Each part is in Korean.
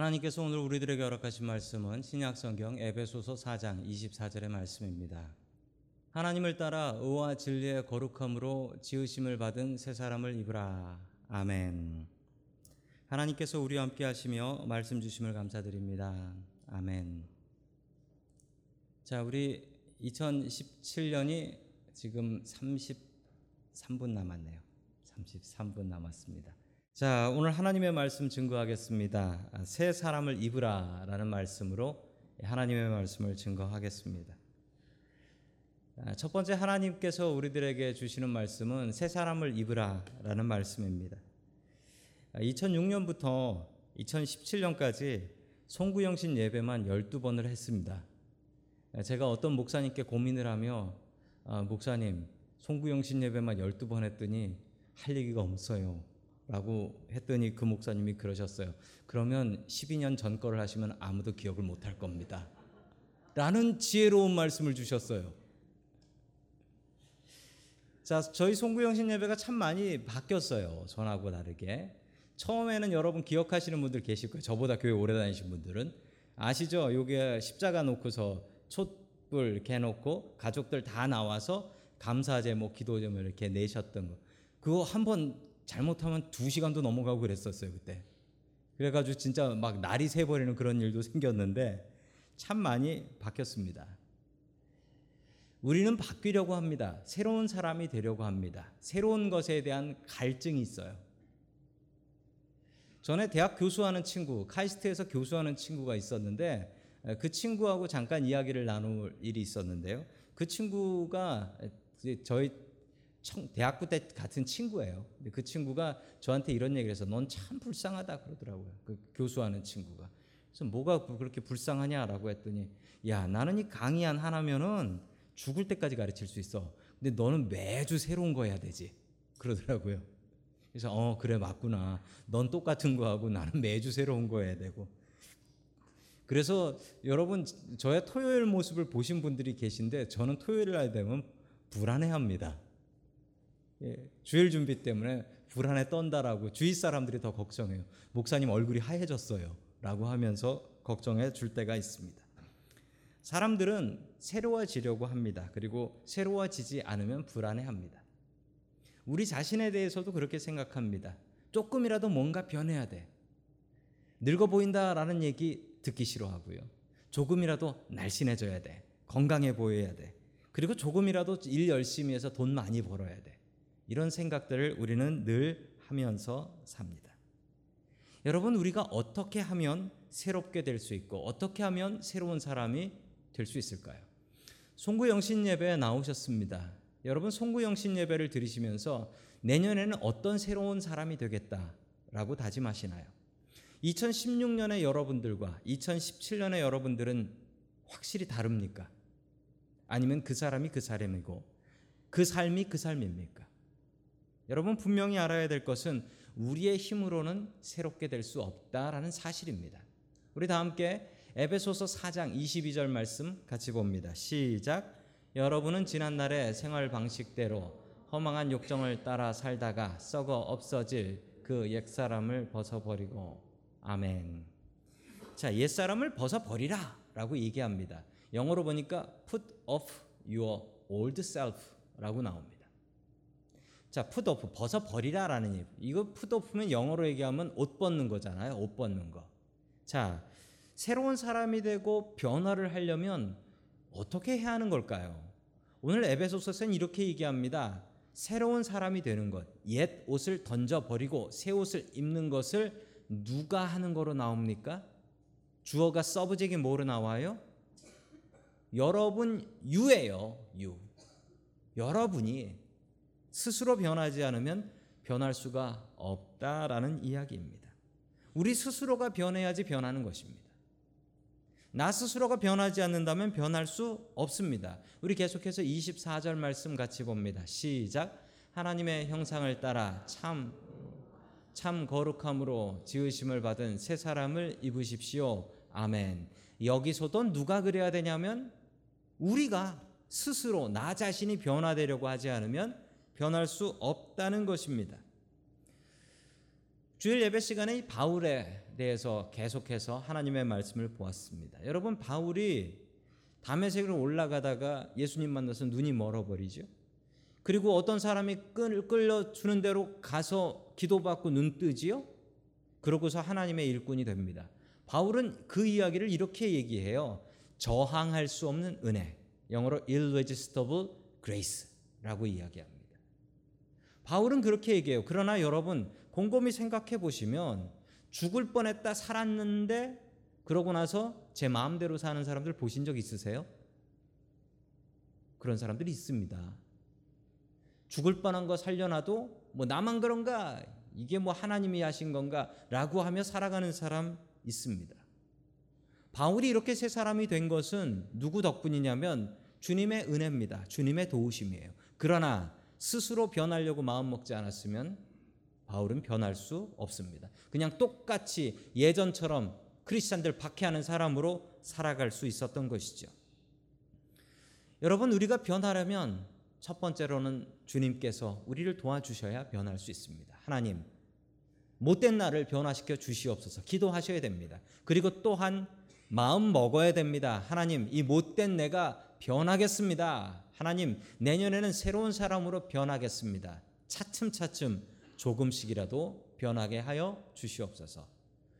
하나님께서 오늘 우리들에게 허락하신 말씀은 신약성경 에베소서 4장 24절의 말씀입니다. 하나님을 따라 의와 진리의 거룩함으로 지으심을 받은 새 사람을 입으라. 아멘. 하나님께서 우리와 함께 하시며 말씀 주심을 감사드립니다. 아멘. 자, 우리 2017년이 지금 33분 남았네요. 33분 남았습니다. 자, 오늘 하나님의 말씀 증거하겠습니다. 아, 새 사람을 입으라라는 말씀으로 하나님의 말씀을 증거하겠습니다. 아, 첫 번째 하나님께서 우리들에게 주시는 말씀은 새 사람을 입으라라는 말씀입니다. 2006년부터 2017년까지 송구영신 예배만 12번을 했습니다. 아, 제가 어떤 목사님께 고민을 하며 아, 목사님 송구영신 예배만 12번 했더니 할 얘기가 없어요. 라고 했더니 그 목사님이 그러셨어요. 그러면 12년 전 거를 하시면 아무도 기억을 못 할 겁니다. 라는 지혜로운 말씀을 주셨어요. 자, 저희 송구영신 예배가 참 많이 바뀌었어요. 전하고 다르게. 처음에는 여러분 기억하시는 분들 계실 거예요. 저보다 교회 오래 다니신 분들은 아시죠? 요게 십자가 놓고서 촛불 이렇게 해놓고 가족들 다 나와서 감사 제목, 기도 제목 이렇게 내셨던 거. 그거 한번 잘못하면 두 시간도 넘어가고 그랬었어요 그때. 그래가지고 진짜 막 날이 새버리는 그런 일도 생겼는데 참 많이 바뀌었습니다. 우리는 바뀌려고 합니다. 새로운 사람이 되려고 합니다. 새로운 것에 대한 갈증이 있어요. 전에 대학 교수하는 친구, 카이스트에서 교수하는 친구가 있었는데 그 친구하고 잠깐 이야기를 나눌 일이 있었는데요. 그 친구가 저희 대학교 때 같은 친구예요. 근데 그 친구가 저한테 이런 얘기를 해서 넌 참 불쌍하다 그러더라고요. 그 교수하는 친구가. 그래서 뭐가 그렇게 불쌍하냐라고 했더니 야 나는 이 강의한 하나면은 죽을 때까지 가르칠 수 있어. 근데 너는 매주 새로운 거 해야 되지. 그러더라고요. 그래서 어 그래 맞구나. 넌 똑같은 거 하고 나는 매주 새로운 거 해야 되고. 그래서 여러분 저의 토요일 모습을 보신 분들이 계신데 저는 토요일 날 되면 불안해합니다. 예, 주일 준비 때문에 불안에 떤다라고 주위 사람들이 더 걱정해요. 목사님 얼굴이 하얘졌어요 라고 하면서 걱정해 줄 때가 있습니다. 사람들은 새로워지려고 합니다. 그리고 새로워지지 않으면 불안해 합니다. 우리 자신에 대해서도 그렇게 생각합니다. 조금이라도 뭔가 변해야 돼. 늙어 보인다라는 얘기 듣기 싫어하고요. 조금이라도 날씬해져야 돼. 건강해 보여야 돼. 그리고 조금이라도 일 열심히 해서 돈 많이 벌어야 돼. 이런 생각들을 우리는 늘 하면서 삽니다. 여러분, 우리가 어떻게 하면 새롭게 될 수 있고, 어떻게 하면 새로운 사람이 될 수 있을까요? 송구 영신 예배에 나오셨습니다. 여러분, 송구 영신 예배를 들으시면서 내년에는 어떤 새로운 사람이 되겠다라고 다짐하시나요? 2016년의 여러분들과 2017년의 여러분들은 확실히 다릅니까? 아니면 그 사람이 그 사람이고 그 삶이 그 삶입니까? 여러분 분명히 알아야 될 것은 우리의 힘으로는 새롭게 될 수 없다라는 사실입니다. 우리 다 함께 에베소서 4장 22절 말씀 같이 봅니다. 시작. 여러분은 지난날의 생활 방식대로 허망한 욕정을 따라 살다가 썩어 없어질 그 옛사람을 벗어버리고 아멘. 자, 옛사람을 벗어버리라라고 얘기합니다. 영어로 보니까 put off your old self라고 나옵니다. 자, put off 벗어 버리라라는 얘기. 이거 off면 영어로 얘기하면 옷 벗는 거잖아요. 옷 벗는 거. 자, 새로운 사람이 되고 변화를 하려면 어떻게 해야 하는 걸까요? 오늘 에베소서는 이렇게 얘기합니다. 새로운 사람이 되는 것, 옛 옷을 던져 버리고 새 옷을 입는 것을 누가 하는 거로 나옵니까? 주어가 서브젝이 뭐로 나와요? 여러분 유예요. 유. 여러분이 스스로 변하지 않으면 변할 수가 없다라는 이야기입니다. 우리 스스로가 변해야지 변하는 것입니다. 나 스스로가 변하지 않는다면 변할 수 없습니다. 우리 계속해서 24절 말씀 같이 봅니다. 시작. 하나님의 형상을 따라 참, 참 거룩함으로 지으심을 받은 새 사람을 입으십시오. 아멘. 여기서도 누가 그래야 되냐면 우리가 스스로 나 자신이 변화되려고 하지 않으면 변할 수 없다는 것입니다. 주일 예배 시간에 이 바울에 대해서 계속해서 하나님의 말씀을 보았습니다. 여러분 바울이 담에색으로 올라가다가 예수님 만나서 눈이 멀어버리죠. 그리고 어떤 사람이 끌, 끌려 주는 대로 가서 기도받고 눈 뜨지요. 그러고서 하나님의 일꾼이 됩니다. 바울은 그 이야기를 이렇게 얘기해요. 저항할 수 없는 은혜. 영어로 irresistible grace라고 이야기합니다. 바울은 그렇게 얘기해요. 그러나 여러분 곰곰이 생각해 보시면 죽을 뻔했다 살았는데 그러고 나서 제 마음대로 사는 사람들 보신 적 있으세요? 그런 사람들이 있습니다. 죽을 뻔한 거 살려놔도 뭐 나만 그런가 이게 뭐 하나님이 하신 건가라고 하며 살아가는 사람 있습니다. 바울이 이렇게 새 사람이 된 것은 누구 덕분이냐면 주님의 은혜입니다. 주님의 도우심이에요. 그러나 스스로 변하려고 마음 먹지 않았으면 바울은 변할 수 없습니다. 그냥 똑같이 예전처럼 크리스찬들 박해하는 사람으로 살아갈 수 있었던 것이죠. 여러분 우리가 변하려면 첫 번째로는 주님께서 우리를 도와주셔야 변할 수 있습니다. 하나님 못된 나를 변화시켜 주시옵소서 기도하셔야 됩니다. 그리고 또한 마음 먹어야 됩니다. 하나님 이 못된 내가 변하겠습니다. 하나님 내년에는 새로운 사람으로 변하겠습니다. 차츰차츰 조금씩이라도 변하게 하여 주시옵소서.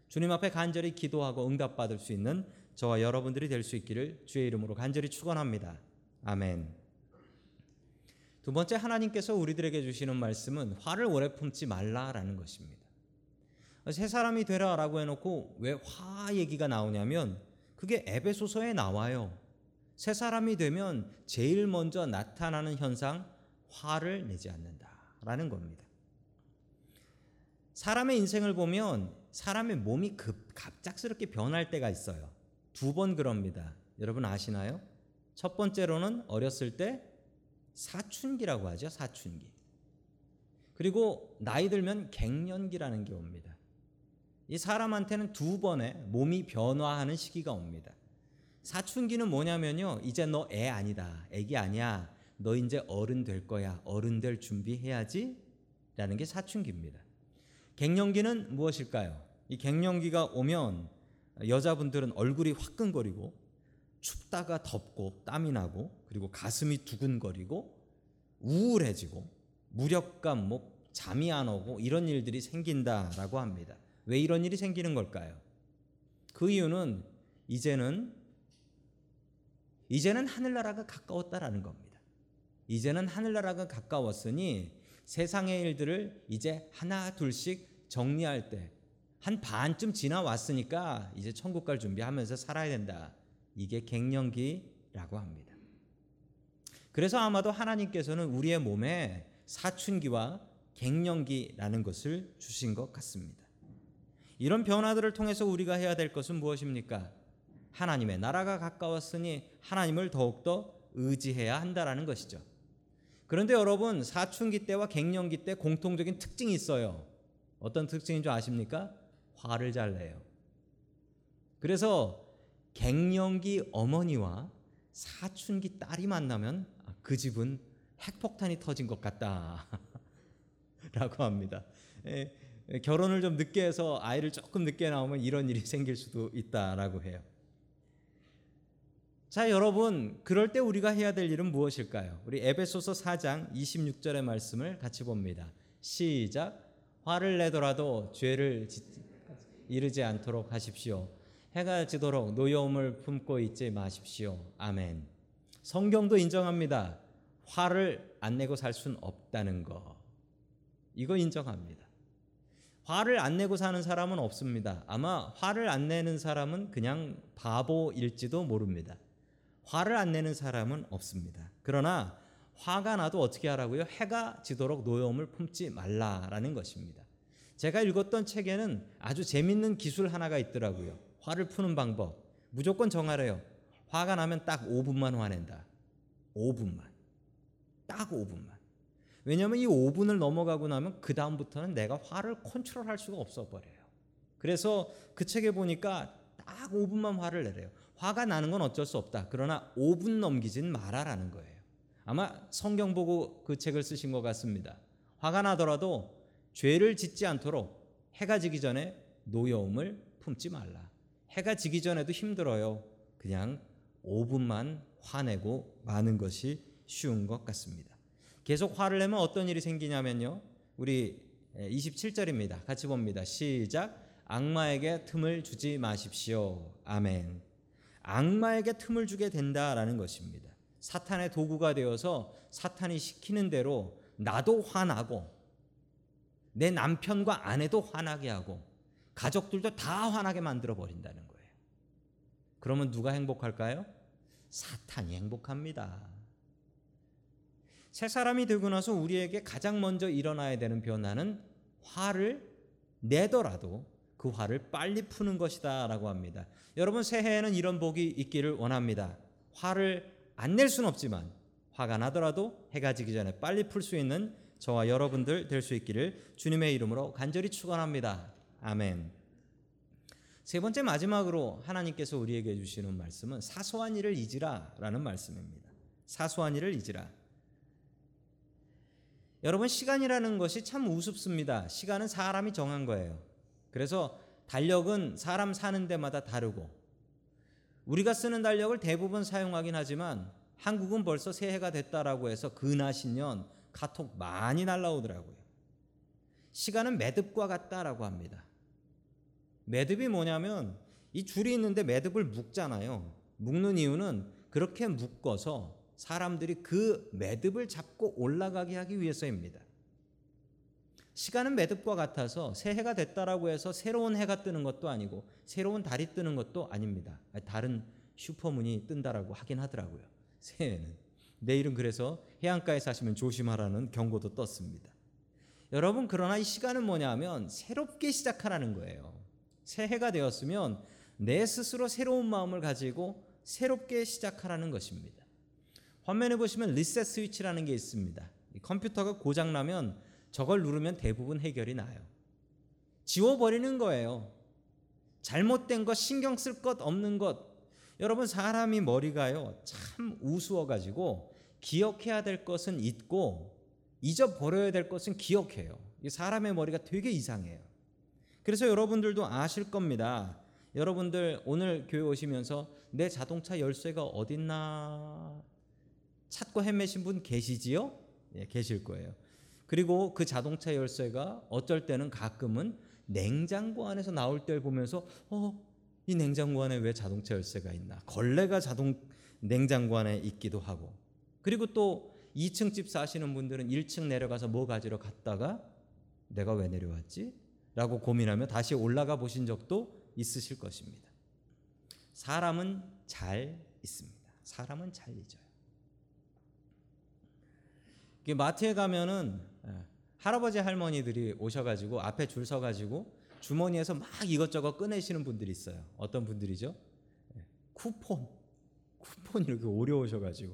주님 앞에 간절히 기도하고 응답받을 수 있는 저와 여러분들이 될 수 있기를 주의 이름으로 간절히 축원합니다. 아멘. 두 번째 하나님께서 우리들에게 주시는 말씀은 화를 오래 품지 말라라는 것입니다. 새 사람이 되라라고 해놓고 왜 화 얘기가 나오냐면 그게 에베소서에 나와요. 새 사람이 되면 제일 먼저 나타나는 현상 화를 내지 않는다라는 겁니다. 사람의 인생을 보면 사람의 몸이 급 갑작스럽게 변할 때가 있어요. 두 번 그럽니다. 여러분 아시나요? 첫 번째로는 어렸을 때 사춘기라고 하죠. 사춘기. 그리고 나이 들면 갱년기라는 게 옵니다. 이 사람한테는 두 번의 몸이 변화하는 시기가 옵니다. 사춘기는 뭐냐면요. 이제 너 애 아니다. 애기 아니야. 너 이제 어른 될 거야. 어른 될 준비해야지. 라는 게 사춘기입니다. 갱년기는 무엇일까요? 이 갱년기가 오면 여자분들은 얼굴이 화끈거리고 춥다가 덥고 땀이 나고 그리고 가슴이 두근거리고 우울해지고 무력감, 뭐 잠이 안 오고 이런 일들이 생긴다라고 합니다. 왜 이런 일이 생기는 걸까요? 그 이유는 이제는 이제는 하늘나라가 가까웠다라는 겁니다. 이제는 하늘나라가 가까웠으니 세상의 일들을 이제 하나 둘씩 정리할 때 한 반쯤 지나왔으니까 이제 천국 갈 준비하면서 살아야 된다. 이게 갱년기라고 합니다. 그래서 아마도 하나님께서는 우리의 몸에 사춘기와 갱년기라는 것을 주신 것 같습니다. 이런 변화들을 통해서 우리가 해야 될 것은 무엇입니까? 하나님의 나라가 가까웠으니 하나님을 더욱더 의지해야 한다라는 것이죠. 그런데 여러분 사춘기 때와 갱년기 때 공통적인 특징이 있어요. 어떤 특징인 줄 아십니까? 화를 잘 내요. 그래서 갱년기 어머니와 사춘기 딸이 만나면 그 집은 핵폭탄이 터진 것 같다. 라고 합니다. 에, 결혼을 좀 늦게 해서 아이를 조금 늦게 나오면 이런 일이 생길 수도 있다라고 해요. 자, 여러분, 그럴 때 우리가 해야 될 일은 무엇일까요? 우리 에베소서 4장 26절의 말씀을 같이 봅니다. 시작. 화를 내더라도 죄를 이르지 않도록 하십시오. 해가 지도록 노여움을 품고 있지 마십시오. 아멘. 성경도 인정합니다. 화를 안 내고 살 수는 없다는 거. 이거 인정합니다. 화를 안 내고 사는 사람은 없습니다. 아마 화를 안 내는 사람은 그냥 바보일지도 모릅니다. 화를 안 내는 사람은 없습니다. 그러나 화가 나도 어떻게 하라고요? 해가 지도록 노여움을 품지 말라라는 것입니다. 제가 읽었던 책에는 아주 재밌는 기술 하나가 있더라고요. 화를 푸는 방법. 무조건 정하래요. 화가 나면 딱 5분만 화낸다. 5분만. 딱 5분만. 왜냐하면 이 5분을 넘어가고 나면 그 다음부터는 내가 화를 컨트롤할 수가 없어 버려요. 그래서 그 책에 보니까 딱 5분만 화를 내래요. 화가 나는 건 어쩔 수 없다. 그러나 5분 넘기진 마라라는 거예요. 아마 성경 보고 그 책을 쓰신 것 같습니다. 화가 나더라도 죄를 짓지 않도록 해가 지기 전에 노여움을 품지 말라. 해가 지기 전에도 힘들어요. 그냥 5분만 화내고 마는 것이 쉬운 것 같습니다. 계속 화를 내면 어떤 일이 생기냐면요. 우리 27절입니다. 같이 봅니다. 시작. 악마에게 틈을 주지 마십시오. 아멘. 악마에게 틈을 주게 된다라는 것입니다. 사탄의 도구가 되어서 사탄이 시키는 대로 나도 화나고 내 남편과 아내도 화나게 하고 가족들도 다 화나게 만들어 버린다는 거예요. 그러면 누가 행복할까요? 사탄이 행복합니다. 새 사람이 되고 나서 우리에게 가장 먼저 일어나야 되는 변화는 화를 내더라도 그 화를 빨리 푸는 것이다 라고 합니다. 여러분 새해에는 이런 복이 있기를 원합니다. 화를 안 낼 수는 없지만 화가 나더라도 해가 지기 전에 빨리 풀 수 있는 저와 여러분들 될 수 있기를 주님의 이름으로 간절히 축원합니다. 아멘. 세 번째 마지막으로 하나님께서 우리에게 주시는 말씀은 사소한 일을 잊으라라는 말씀입니다. 사소한 일을 잊으라. 여러분 시간이라는 것이 참 우습습니다. 시간은 사람이 정한 거예요. 그래서 달력은 사람 사는 데마다 다르고 우리가 쓰는 달력을 대부분 사용하긴 하지만 한국은 벌써 새해가 됐다라고 해서 근하신년 카톡 많이 날라오더라고요. 시간은 매듭과 같다라고 합니다. 매듭이 뭐냐면 이 줄이 있는데 매듭을 묶잖아요. 묶는 이유는 그렇게 묶어서 사람들이 그 매듭을 잡고 올라가게 하기 위해서입니다. 시간은 매듭과 같아서 새해가 됐다라고 해서 새로운 해가 뜨는 것도 아니고 새로운 달이 뜨는 것도 아닙니다. 다른 슈퍼문이 뜬다라고 하긴 하더라고요. 새해는 내일은 그래서 해안가에 사시면 조심하라는 경고도 떴습니다. 여러분 그러나 이 시간은 뭐냐면 새롭게 시작하라는 거예요. 새해가 되었으면 내 스스로 새로운 마음을 가지고 새롭게 시작하라는 것입니다. 화면에 보시면 리셋 스위치라는 게 있습니다. 컴퓨터가 고장 나면 저걸 누르면 대부분 해결이 나요. 지워버리는 거예요. 잘못된 것, 신경 쓸 것 없는 것. 여러분, 사람이 머리가요, 참 우스워가지고 기억해야 될 것은 잊고 잊어버려야 될 것은 기억해요. 사람의 머리가 되게 이상해요. 그래서 여러분들도 아실 겁니다. 여러분들 오늘 교회 오시면서 내 자동차 열쇠가 어딨나 찾고 헤매신 분 계시지요? 예, 계실 거예요. 그리고 그 자동차 열쇠가 어쩔 때는 가끔은 냉장고 안에서 나올 때를 보면서 어, 이 냉장고 안에 왜 자동차 열쇠가 있나? 걸레가 자동 냉장고 안에 있기도 하고. 그리고 또 2층 집 사시는 분들은 1층 내려가서 뭐 가지러 갔다가 내가 왜 내려왔지? 라고 고민하며 다시 올라가 보신 적도 있으실 것입니다. 사람은 잘 있습니다. 사람은 잘 잊어요. 마트에 가면은 예, 할아버지 할머니들이 오셔가지고 앞에 줄 서가지고 주머니에서 막 이것저것 꺼내시는 분들이 있어요. 어떤 분들이죠? 예, 쿠폰, 쿠폰 이렇게 오려오셔가지고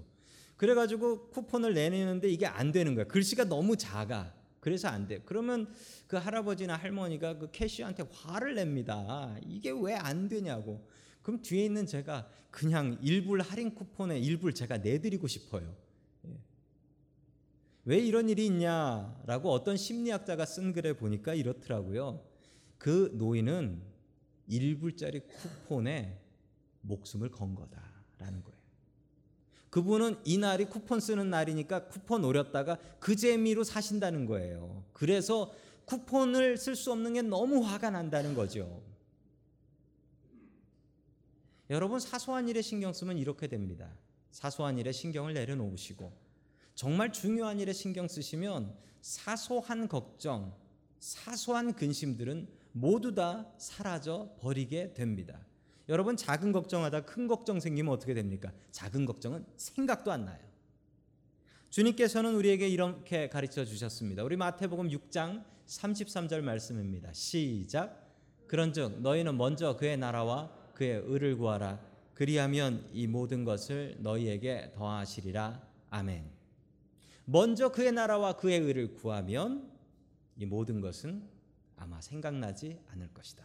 그래가지고 쿠폰을 내내는데 이게 안 되는 거야. 글씨가 너무 작아. 그래서 안 돼. 그러면 그 할아버지나 할머니가 그 캐시한테 화를 냅니다. 이게 왜 안 되냐고. 그럼 뒤에 있는 제가 그냥 일불 할인 쿠폰에 일불 제가 내드리고 싶어요. 왜 이런 일이 있냐라고 어떤 심리학자가 쓴 글에 보니까 이렇더라고요. 그 노인은 1불짜리 쿠폰에 목숨을 건 거다라는 거예요. 그분은 이날이 쿠폰 쓰는 날이니까 쿠폰 노렸다가 그 재미로 사신다는 거예요. 그래서 쿠폰을 쓸 수 없는 게 너무 화가 난다는 거죠. 여러분 사소한 일에 신경 쓰면 이렇게 됩니다. 사소한 일에 신경을 내려놓으시고 정말 중요한 일에 신경 쓰시면 사소한 걱정, 사소한 근심들은 모두 다 사라져 버리게 됩니다. 여러분 작은 걱정하다 큰 걱정 생기면 어떻게 됩니까? 작은 걱정은 생각도 안 나요. 주님께서는 우리에게 이렇게 가르쳐 주셨습니다. 우리 마태복음 6장 33절 말씀입니다. 시작. 그런즉 너희는 먼저 그의 나라와 그의 의를 구하라. 그리하면 이 모든 것을 너희에게 더하시리라. 아멘. 먼저 그의 나라와 그의 의를 구하면 이 모든 것은 아마 생각나지 않을 것이다.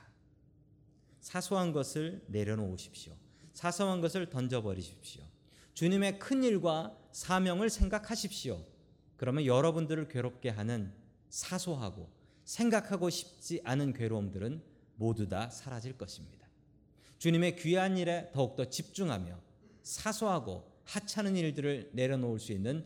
사소한 것을 내려놓으십시오. 사소한 것을 던져버리십시오. 주님의 큰 일과 사명을 생각하십시오. 그러면 여러분들을 괴롭게 하는 사소하고 생각하고 싶지 않은 괴로움들은 모두 다 사라질 것입니다. 주님의 귀한 일에 더욱더 집중하며 사소하고 하찮은 일들을 내려놓을 수 있는